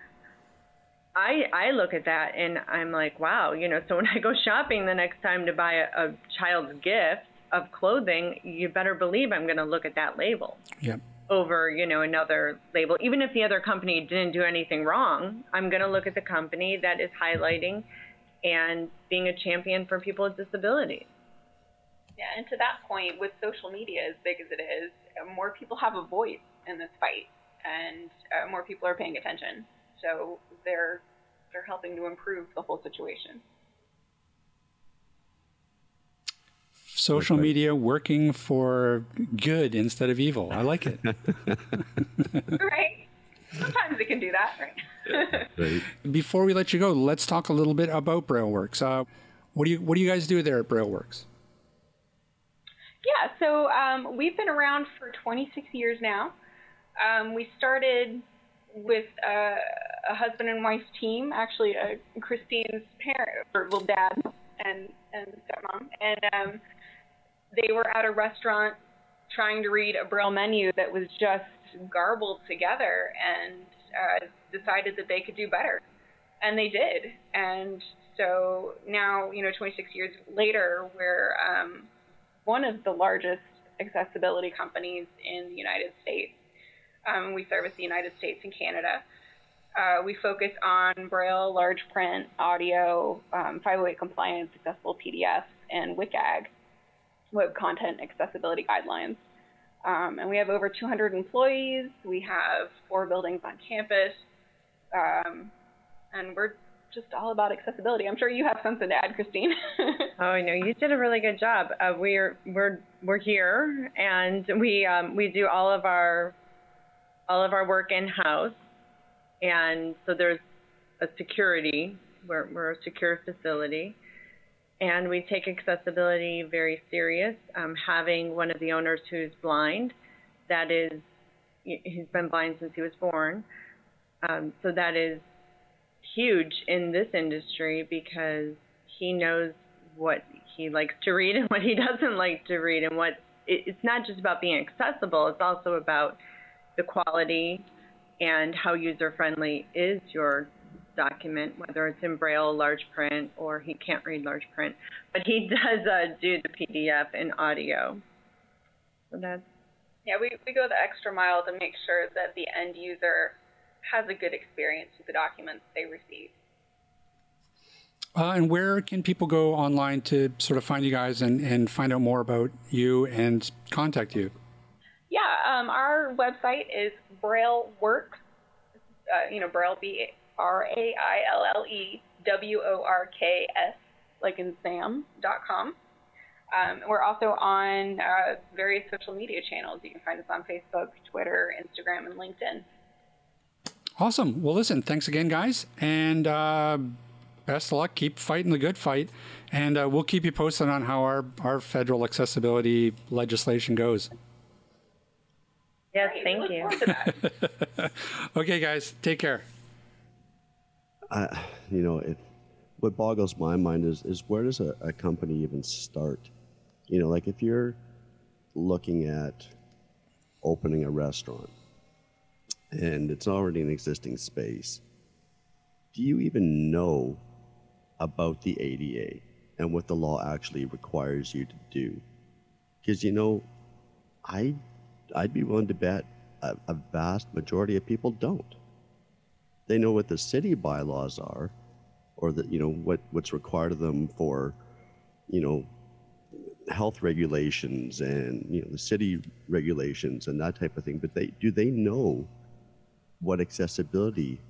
I, I look at that and I'm like, wow, you know, so when I go shopping the next time to buy a, a child's gift of clothing, you better believe I'm going to look at that label. Yeah over, you know, another label. Even if the other company didn't do anything wrong, I'm going to look at the company that is highlighting and being a champion for people with disabilities. Yeah, and to that point, with social media as big as it is, more people have a voice in this fight, and uh, more people are paying attention. So they're they're helping to improve the whole situation. social media working for good instead of evil. I like it. right. Sometimes it can do that, right? right. Before we let you go, let's talk a little bit about BrailleWorks. Uh, what do you What do you guys do there at BrailleWorks? Yeah, so um, we've been around for 26 years now. Um, we started with uh, a husband and wife team, actually, uh, Christine's parent, well, dad and and stepmom, and um, they were at a restaurant trying to read a braille menu that was just garbled together and uh, decided that they could do better. And they did. And so now you know 26 years later we're um, one of the largest accessibility companies in the united states um, we service the united states and canada uh, we focus on braille large print audio um, 508 compliance accessible PDFs, and WCAG web content accessibility guidelines. Um, and we have over 200 employees. We have four buildings on campus. Um, and we're just all about accessibility. I'm sure you have something to add, Christine. oh, no, you did a really good job. Uh, we're we're we're here, and we um, we do all of our all of our work in house, and so there's a security. We're we're a secure facility, and we take accessibility very serious. Um, having one of the owners who's blind, that is, he's been blind since he was born. Um, so that is huge in this industry because he knows what he likes to read and what he doesn't like to read, and what it's not just about being accessible; it's also about the quality and how user friendly is your document, whether it's in Braille, large print, or he can't read large print. But he does uh, do the PDF and audio. So that's yeah, we, we go the extra mile to make sure that the end user has a good experience with the documents they receive. Uh, and where can people go online to sort of find you guys and, and find out more about you and contact you? Yeah, um, our website is BrailleWorks. Uh, you know, Braille B R A I L L E W O R K S, like in Sam, dot com. Um, we're also on uh, various social media channels. You can find us on Facebook, Twitter, Instagram, and LinkedIn. Awesome. Well, listen, thanks again, guys. And uh, best of luck. Keep fighting the good fight. And uh, we'll keep you posted on how our, our federal accessibility legislation goes. Yes, thank you. okay, guys, take care. I, you know, it, what boggles my mind is is where does a, a company even start? You know, like if you're looking at opening a restaurant and it's already an existing space, do you even know about the ADA and what the law actually requires you to do? Because you know, I I'd be willing to bet a, a vast majority of people don't. They know what the city bylaws are, or that you know what what's required of them for, you know, health regulations and you know the city regulations and that type of thing. But they do they know what accessibility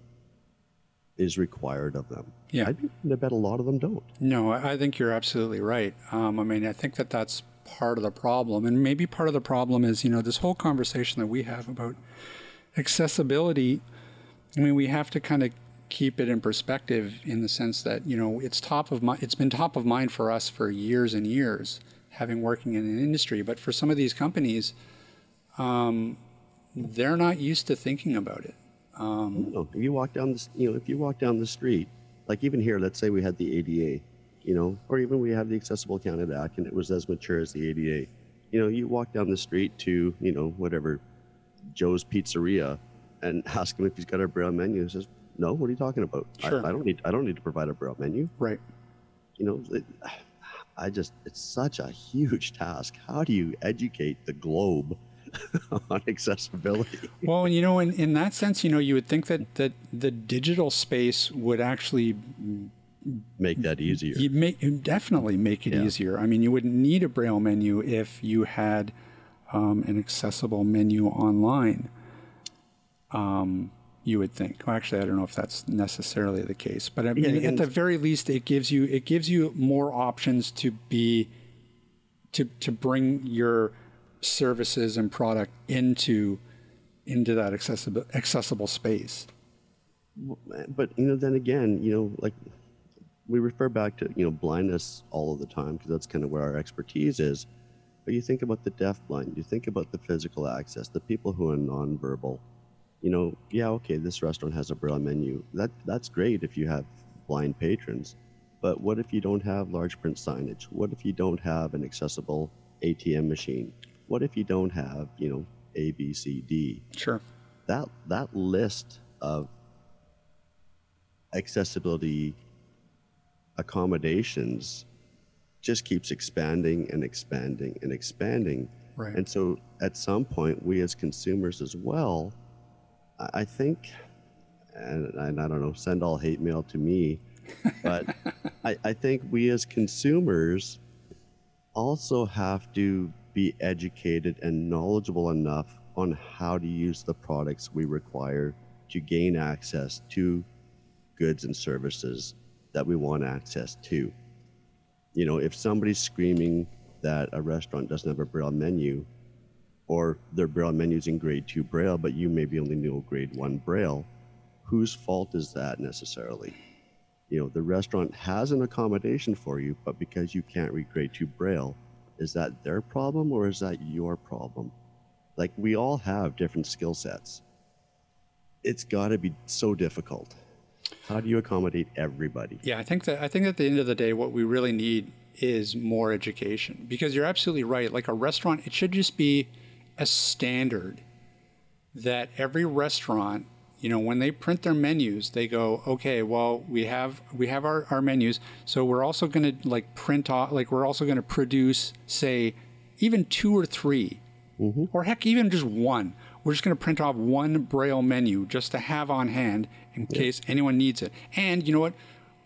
is required of them? Yeah. I, bet a lot of them don't. No, I I think you're absolutely right. Um, I mean, I think that that's part of the problem, and maybe part of the problem is you know this whole conversation that we have about accessibility. I mean, we have to kind of keep it in perspective in the sense that you know it's top of mind. It's been top of mind for us for years and years, having working in an industry. But for some of these companies, um, they're not used to thinking about it. Um, if you walk down the, you know, if you walk down the street, like even here, let's say we had the ADA, you know, or even we have the Accessible Canada Act, and it was as mature as the ADA. You know, you walk down the street to, you know, whatever, Joe's Pizzeria, and ask him if he's got a braille menu. He says, "No, what are you talking about? Sure. I, I don't need, I don't need to provide a braille menu." right. You know, it, I just, it's such a huge task. How do you educate the globe on accessibility? Well, and you know, in, in that sense, you know, you would think that, that the digital space would actually Make that easier. you make you definitely make it Yeah. easier. I mean, you wouldn't need a braille menu if you had um, an accessible menu online. Um, you would think. Well, actually, I don't know if that's necessarily the case, but I mean, Yeah, at the very least, it gives you it gives you more options to be to to bring your services and product into into that accessible accessible space. but you know then again you know like we refer back to you know blindness all of the time because that's kind of where our expertise is. But you think about the deafblind you think about the physical access the people who are nonverbal. You know yeah okay this restaurant has a braille menu. That that's great if you have blind patrons but what if you don't have large print signage? What if you don't have an accessible atm machine? What if you don't have you know a b c d? Sure. that that list of accessibility accommodations just keeps expanding and expanding and expanding. Right. And so at some point, we as consumers as well, I think, and, and I don't know, send all hate mail to me, but I, I think we as consumers also have to be educated and knowledgeable enough on how to use the products we require to gain access to goods and services that we want access to. You know, if somebody's screaming that a restaurant doesn't have a braille menu, or their braille menu's in grade two braille, but you maybe only know grade one braille, whose fault is that necessarily? You know, the restaurant has an accommodation for you, but because you can't read grade two braille, is that their problem or is that your problem? Like, we all have different skill sets. It's got to be so difficult. How do you accommodate everybody? Yeah, I think that I think at the end of the day, what we really need is more education because you're absolutely right. Like a restaurant, it should just be a standard that every restaurant, you know, when they print their menus, they go, okay, well, we have we have our, our menus, so we're also going to like print off, like we're also going to produce, say, even two or 3 mm-hmm. or heck, even just one. We're just going to print off one braille menu just to have on hand in case anyone needs it. And you know what?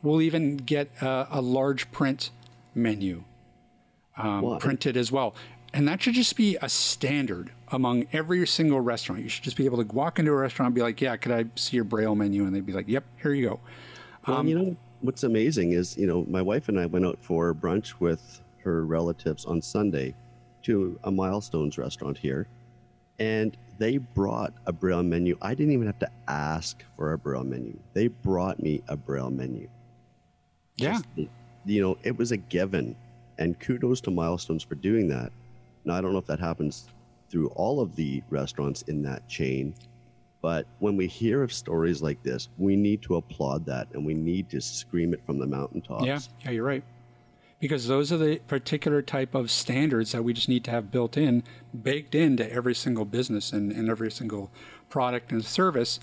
We'll even get a, a large print menu um, printed as well. And that should just be a standard among every single restaurant. You should just be able to walk into a restaurant and be like, yeah, could I see your braille menu? And they'd be like, yep, here you go. Well, you know what's amazing is you know my wife and I went out for brunch with her relatives on Sunday to a Milestones restaurant here, and they brought a braille menu. I didn't even have to ask for a braille menu. They brought me a braille menu. Yeah. Just, you know, it was a given, and kudos to Milestones for doing that. Now I don't know if that happens through all of the restaurants in that chain, but when we hear of stories like this, we need to applaud that and we need to scream it from the mountaintops. Yeah, yeah, you're right. Because those are the particular type of standards that we just need to have built in, baked into every single business and, and every single product and service.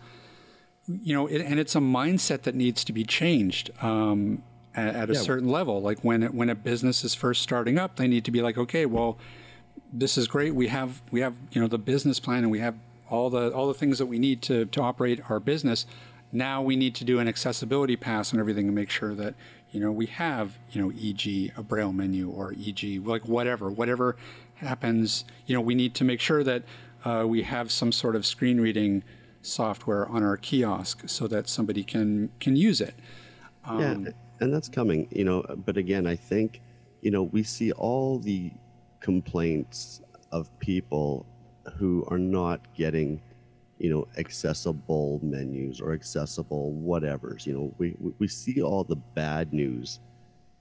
You know, it, and it's a mindset that needs to be changed um, at, a Yeah. certain level. Like when it, when a business is first starting up, they need to be like, okay, well, this is great. We have we have you know the business plan and we have all the all the things that we need to to operate our business. Now we need to do an accessibility pass and everything and make sure that you know, we have, you know, e.g. a braille menu or e.g. like whatever, whatever happens, you know, we need to make sure that uh, we have some sort of screen reading software on our kiosk so that somebody can can use it. Um, yeah, and that's coming, you know. But again, I think, you know, we see all the complaints of people who are not getting you know accessible menus or accessible whatevers you know we we see all the bad news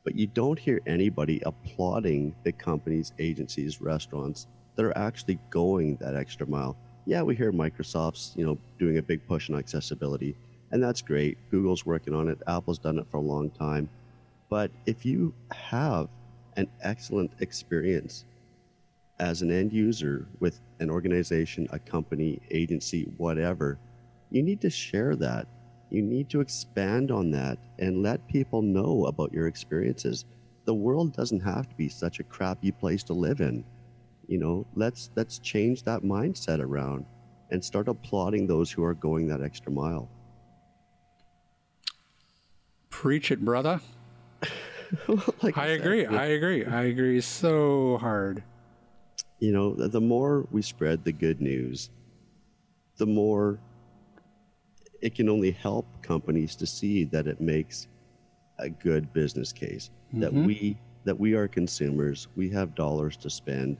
but you don't hear anybody applauding the companies agencies restaurants that are actually going that extra mile. Yeah we hear microsoft's you know doing a big push on accessibility and that's great. Google's working on it. Apple's done it for a long time. But if you have an excellent experience as an end user with an organization, a company, agency, whatever, you need to share that. You need to expand on that and let people know about your experiences. The world doesn't have to be such a crappy place to live in. You know, let's let's change that mindset around and start applauding those who are going that extra mile. Preach it, brother. like I, I agree. I agree. I agree so hard you know, the more we spread the good news, the more it can only help companies to see that it makes a good business case. Mm-hmm. That we that we are consumers, we have dollars to spend,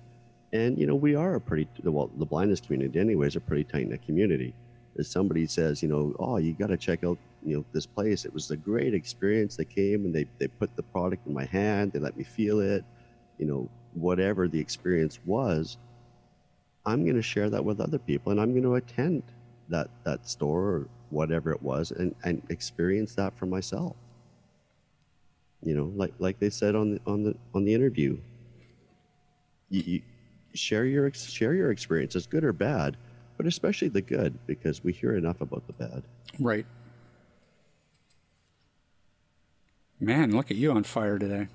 and you know we are a pretty well the blindness community anyways a pretty tight knit community. If somebody says you know oh you got to check out you know this place it was a great experience they came and they they put the product in my hand they let me feel it you know whatever the experience was, I'm going to share that with other people and I'm going to attend that, that store or whatever it was and, and experience that for myself. You know, like, like they said on the, on the, on the interview, you, you share your, share your experiences, good or bad, but especially the good because we hear enough about the bad. Right. Man, look at you on fire today.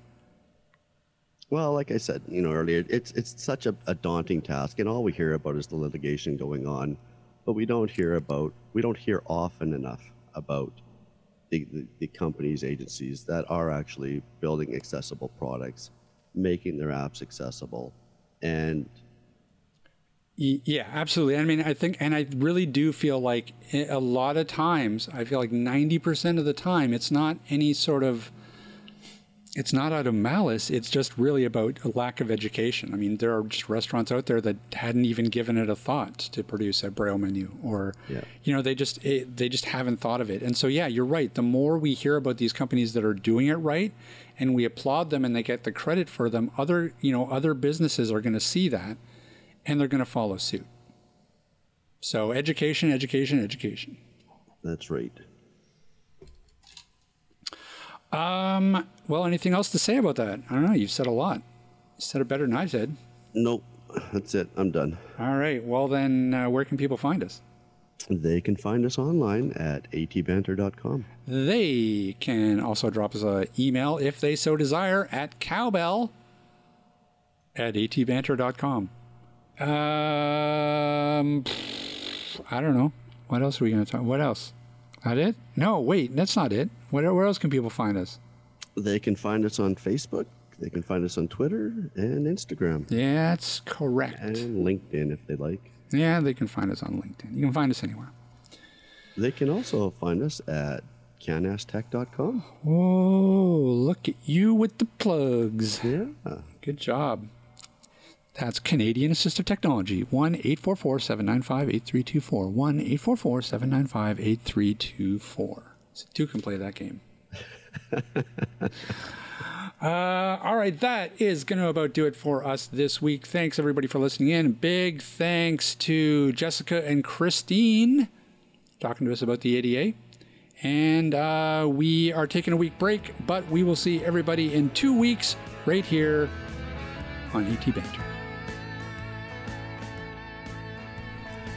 Well, like I said, you know earlier, it's it's such a, a, daunting task, and all we hear about is the litigation going on, but we don't hear about we don't hear often enough about the, the, the companies, agencies that are actually building accessible products, making their apps accessible, and yeah, absolutely. I mean, I think, and I really do feel like eh, a lot of times, I feel like ninety percent of the time, it's not any sort of it's not out of malice. It's just really about a lack of education. I mean, there are just restaurants out there that hadn't even given it a thought to produce a braille menu, or yeah. you know, they just it, eh, they just haven't thought of it. And so, yeah, you're right. The more we hear about these companies that are doing it right, and we applaud them and they get the credit for them, other you know other businesses are going to see that, and they're going to follow suit. So, education, education, education. That's right. Um, well, anything else to say about that? I don't know. You've said a lot. You said it better than I said. Nope. That's it. I'm done. All right. Well, then, uh, where can people find us? They can find us online at atbanter.com. They can also drop us an email if they so desire at cowbell at atbanter.com. Um, I don't know. What else are we going to talk? What else? That it? No, wait, that's not it. Where, where else can people find us? They can find us on Facebook. They can find us on Twitter and Instagram. Yeah, that's correct. And LinkedIn if they like. Yeah, they can find us on LinkedIn. You can find us anywhere. They can also find us at canasstech.com. Oh, look at you with the plugs. Yeah. Good job. That's Canadian Assistive Technology, 1 844 795 8324. 1 844 795 8324. So two can play that game. uh, all right, that is going to about do it for us this week. Thanks everybody for listening in. Big thanks to Jessica and Christine talking to us about the ADA. And uh, we are taking a week break, but we will see everybody in two weeks right here on AT Banter.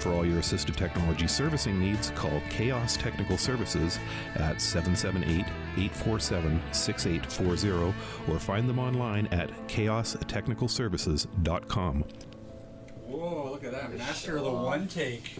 For all your assistive technology servicing needs, call Chaos Technical Services at 778 847 6840 or find them online at chaostechnicalservices.com. Whoa, look at that. Master of the one take.